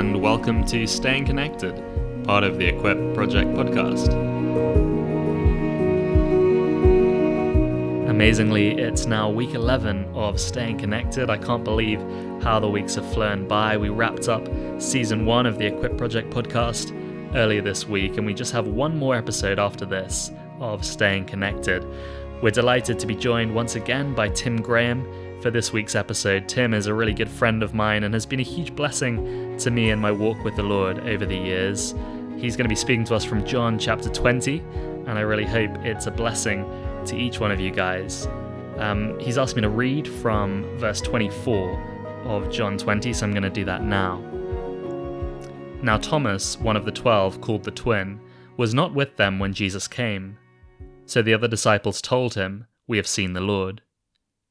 and welcome to Staying Connected, part of the Equip Project podcast. Amazingly, it's now week 11 of Staying Connected. I can't believe how the weeks have flown by. We wrapped up season one of the Equip Project podcast earlier this week, and we just have one more episode after this of Staying Connected. We're delighted to be joined once again by Tim Graham for this week's episode. Tim is a really good friend of mine and has been a huge blessing to me in my walk with the Lord over the years. He's going to be speaking to us from John chapter 20, and I really hope it's a blessing to each one of you guys. Um, he's asked me to read from verse 24 of John 20, so I'm going to do that now. Now, Thomas, one of the twelve, called the twin, was not with them when Jesus came. So the other disciples told him, We have seen the Lord.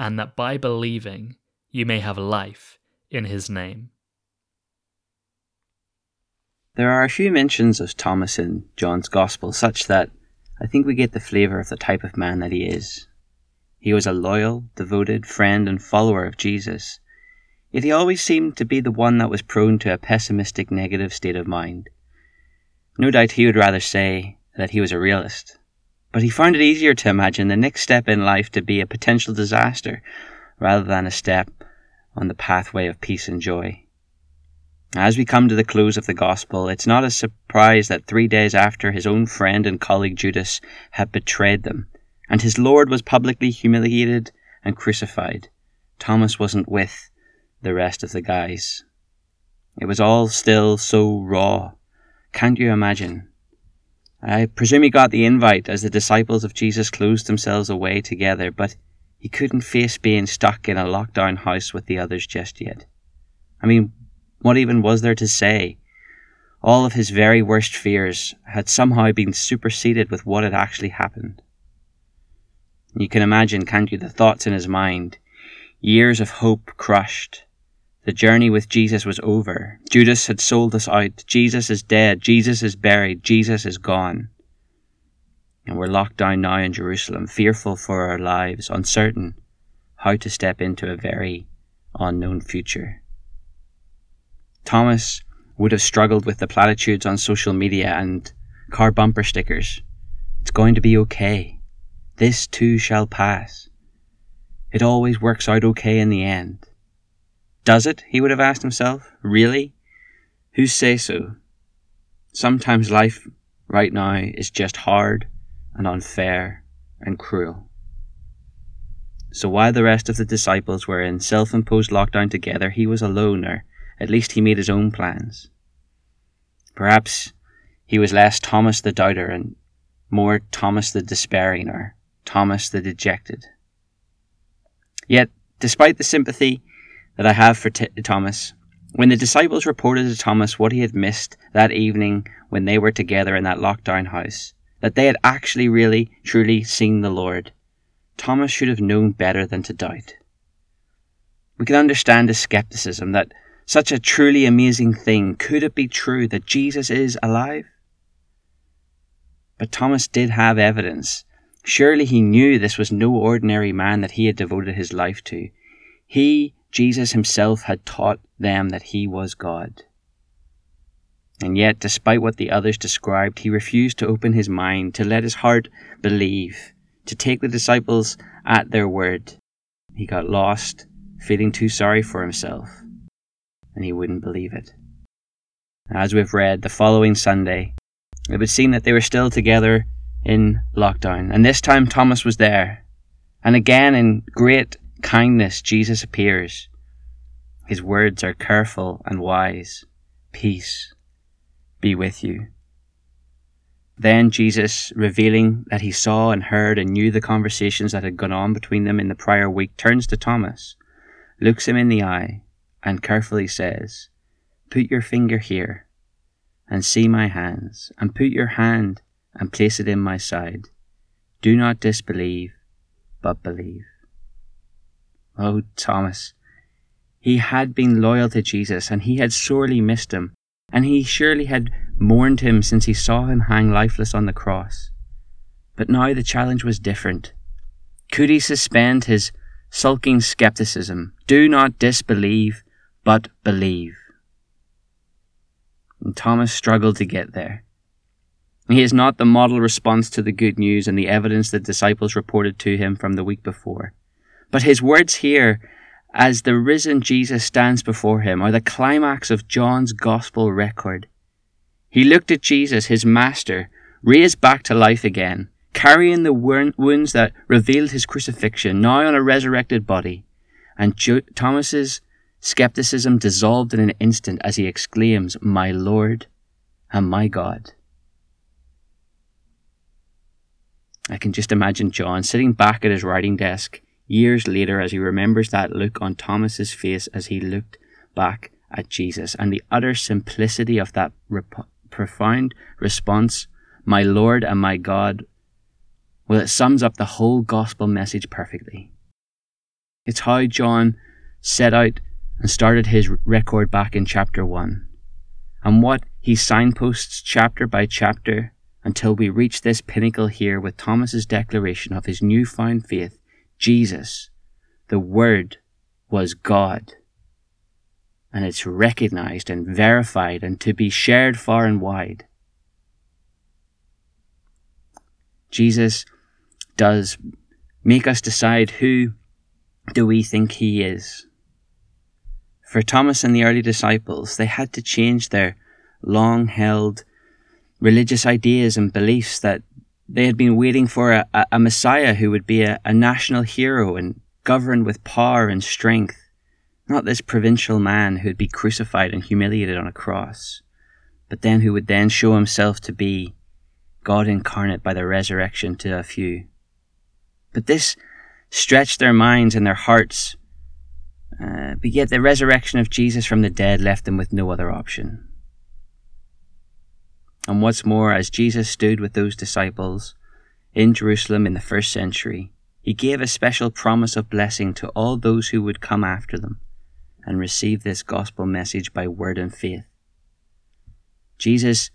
and that by believing you may have life in his name. There are a few mentions of Thomas in John's Gospel, such that I think we get the flavour of the type of man that he is. He was a loyal, devoted friend and follower of Jesus, yet he always seemed to be the one that was prone to a pessimistic, negative state of mind. No doubt he would rather say that he was a realist, but he found it easier to imagine the next step in life to be a potential disaster rather than a step on the pathway of peace and joy. As we come to the close of the Gospel, it's not a surprise that three days after his own friend and colleague Judas had betrayed them, and his Lord was publicly humiliated and crucified, Thomas wasn't with the rest of the guys. It was all still so raw. Can't you imagine? I presume he got the invite as the disciples of Jesus closed themselves away together, but he couldn't face being stuck in a lockdown house with the others just yet. I mean, what even was there to say? All of his very worst fears had somehow been superseded with what had actually happened. You can imagine, can't you, the thoughts in his mind. Years of hope crushed, the journey with Jesus was over. Judas had sold us out. Jesus is dead. Jesus is buried. Jesus is gone. And we're locked down now in Jerusalem, fearful for our lives, uncertain how to step into a very unknown future. Thomas would have struggled with the platitudes on social media and car bumper stickers. It's going to be okay. This too shall pass. It always works out okay in the end. Does it? He would have asked himself. Really? Who say so? Sometimes life right now is just hard and unfair and cruel. So while the rest of the disciples were in self imposed lockdown together, he was alone, or at least he made his own plans. Perhaps he was less Thomas the doubter and more Thomas the despairing, or Thomas the dejected. Yet, despite the sympathy that I have for T- Thomas. When the disciples reported to Thomas what he had missed that evening when they were together in that lockdown house, that they had actually really, truly seen the Lord, Thomas should have known better than to doubt. We can understand his skepticism that such a truly amazing thing could it be true that Jesus is alive? But Thomas did have evidence. Surely he knew this was no ordinary man that he had devoted his life to. He Jesus himself had taught them that he was God. And yet, despite what the others described, he refused to open his mind, to let his heart believe, to take the disciples at their word. He got lost, feeling too sorry for himself, and he wouldn't believe it. As we've read, the following Sunday, it would seem that they were still together in lockdown, and this time Thomas was there. And again, in great kindness, Jesus appears. His words are careful and wise. Peace be with you. Then Jesus, revealing that he saw and heard and knew the conversations that had gone on between them in the prior week, turns to Thomas, looks him in the eye, and carefully says, Put your finger here, and see my hands, and put your hand and place it in my side. Do not disbelieve, but believe. Oh, Thomas, he had been loyal to Jesus, and he had sorely missed him and he surely had mourned him since he saw him hang lifeless on the cross. But now the challenge was different. Could he suspend his sulking skepticism? Do not disbelieve, but believe. And Thomas struggled to get there. He is not the model response to the good news and the evidence the disciples reported to him from the week before. But his words here as the risen Jesus stands before him are the climax of John's gospel record. He looked at Jesus, his master, raised back to life again, carrying the wounds that revealed his crucifixion, now on a resurrected body, and jo- Thomas's skepticism dissolved in an instant as he exclaims, My Lord and my God. I can just imagine John sitting back at his writing desk years later as he remembers that look on Thomas's face as he looked back at Jesus and the utter simplicity of that rep- profound response, My Lord and my God, well, it sums up the whole gospel message perfectly. It's how John set out and started his record back in chapter 1, and what he signposts chapter by chapter until we reach this pinnacle here with Thomas's declaration of his newfound faith Jesus, the Word, was God. And it's recognized and verified and to be shared far and wide. Jesus does make us decide who do we think he is. For Thomas and the early disciples, they had to change their long held religious ideas and beliefs that they had been waiting for a, a, a Messiah who would be a, a national hero and govern with power and strength, not this provincial man who'd be crucified and humiliated on a cross, but then who would then show himself to be God incarnate by the resurrection to a few. But this stretched their minds and their hearts, uh, but yet the resurrection of Jesus from the dead left them with no other option. And what's more, as Jesus stood with those disciples in Jerusalem in the first century, he gave a special promise of blessing to all those who would come after them and receive this gospel message by word and faith. Jesus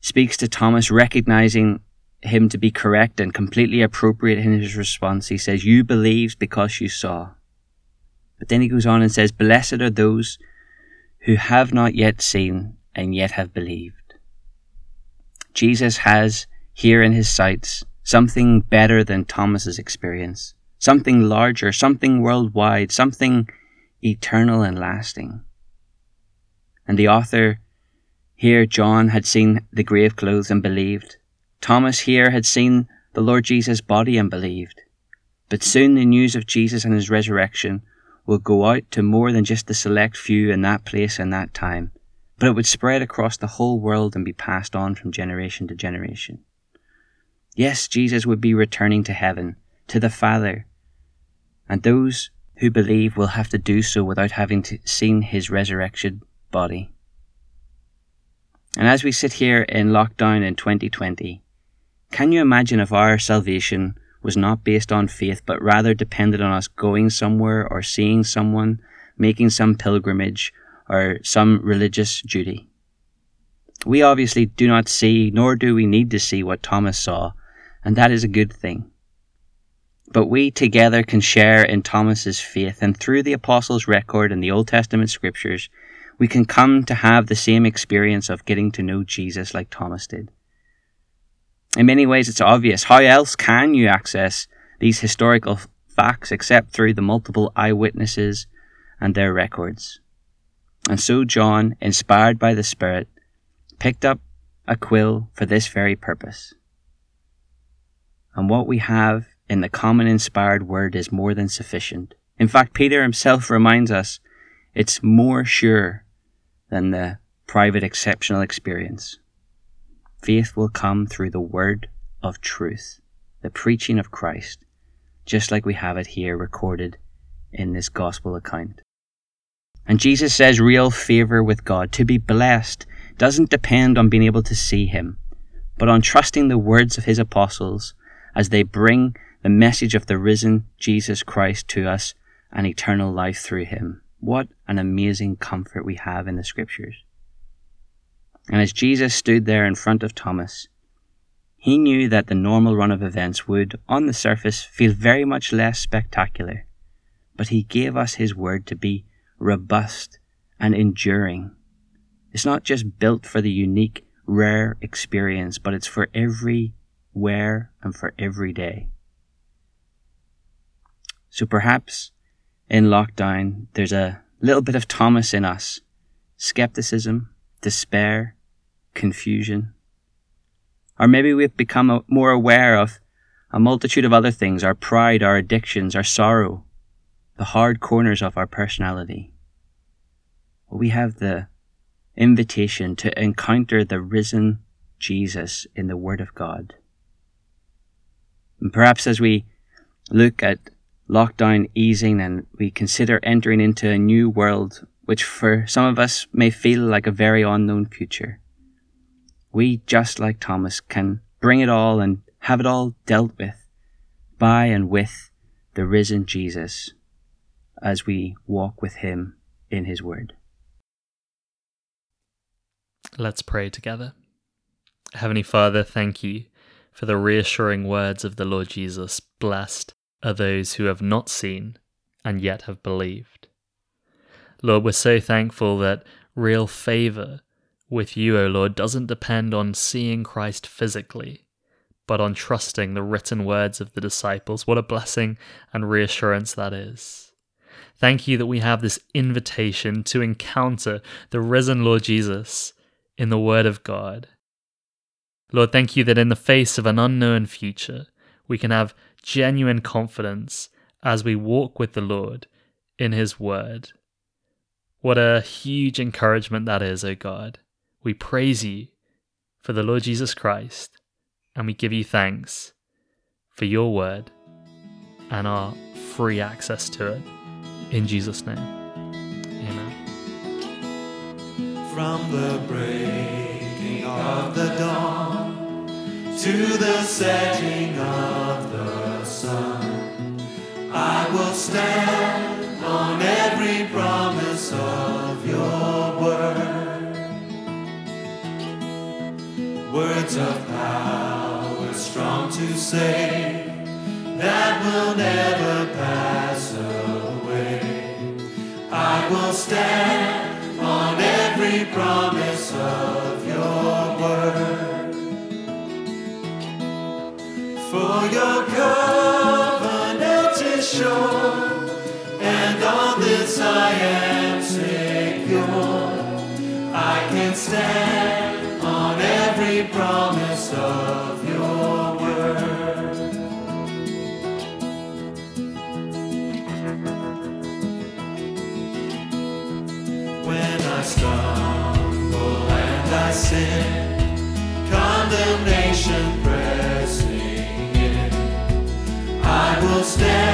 speaks to Thomas, recognizing him to be correct and completely appropriate in his response. He says, You believed because you saw. But then he goes on and says, Blessed are those who have not yet seen and yet have believed. Jesus has here in his sights something better than Thomas's experience, something larger, something worldwide, something eternal and lasting. And the author here, John, had seen the grave clothes and believed. Thomas here had seen the Lord Jesus' body and believed. But soon the news of Jesus and his resurrection will go out to more than just the select few in that place and that time but it would spread across the whole world and be passed on from generation to generation. Yes, Jesus would be returning to heaven, to the Father, and those who believe will have to do so without having seen his resurrection body. And as we sit here in lockdown in 2020, can you imagine if our salvation was not based on faith, but rather depended on us going somewhere or seeing someone, making some pilgrimage, or some religious duty. We obviously do not see, nor do we need to see what Thomas saw, and that is a good thing. But we together can share in Thomas's faith, and through the Apostles' record and the Old Testament scriptures, we can come to have the same experience of getting to know Jesus like Thomas did. In many ways, it's obvious. How else can you access these historical facts except through the multiple eyewitnesses and their records? And so John, inspired by the Spirit, picked up a quill for this very purpose. And what we have in the common inspired word is more than sufficient. In fact, Peter himself reminds us it's more sure than the private exceptional experience. Faith will come through the word of truth, the preaching of Christ, just like we have it here recorded in this gospel account. And Jesus says real favor with God, to be blessed, doesn't depend on being able to see Him, but on trusting the words of His apostles as they bring the message of the risen Jesus Christ to us and eternal life through Him. What an amazing comfort we have in the Scriptures. And as Jesus stood there in front of Thomas, he knew that the normal run of events would, on the surface, feel very much less spectacular. But he gave us his word to be robust and enduring. It's not just built for the unique, rare experience, but it's for every where and for every day. So perhaps in lockdown, there's a little bit of Thomas in us skepticism, despair, confusion. Or maybe we've become more aware of a multitude of other things our pride, our addictions, our sorrow, the hard corners of our personality. We have the invitation to encounter the risen Jesus in the Word of God. And perhaps as we look at lockdown easing and we consider entering into a new world, which for some of us may feel like a very unknown future, we, just like Thomas, can bring it all and have it all dealt with by and with the risen Jesus as we walk with him in his word. Let's pray together. Heavenly Father, thank you for the reassuring words of the Lord Jesus. Blessed are those who have not seen and yet have believed. Lord, we're so thankful that real favor with you, O Lord, doesn't depend on seeing Christ physically, but on trusting the written words of the disciples. What a blessing and reassurance that is. Thank you that we have this invitation to encounter the risen Lord Jesus in the Word of God. Lord, thank you that in the face of an unknown future, we can have genuine confidence as we walk with the Lord in His Word. What a huge encouragement that is, O God. We praise you for the Lord Jesus Christ, and we give you thanks for your word and our free access to it. In Jesus' name, amen. From the breaking of the dawn to the setting of the sun, I will stand on every promise of your word. words of power strong to say that will never pass away. I will stand on every promise of your word. For your covenant is sure, and on this I am secure. I can stand on every promise stumble and I sin, condemnation pressing in, I will stand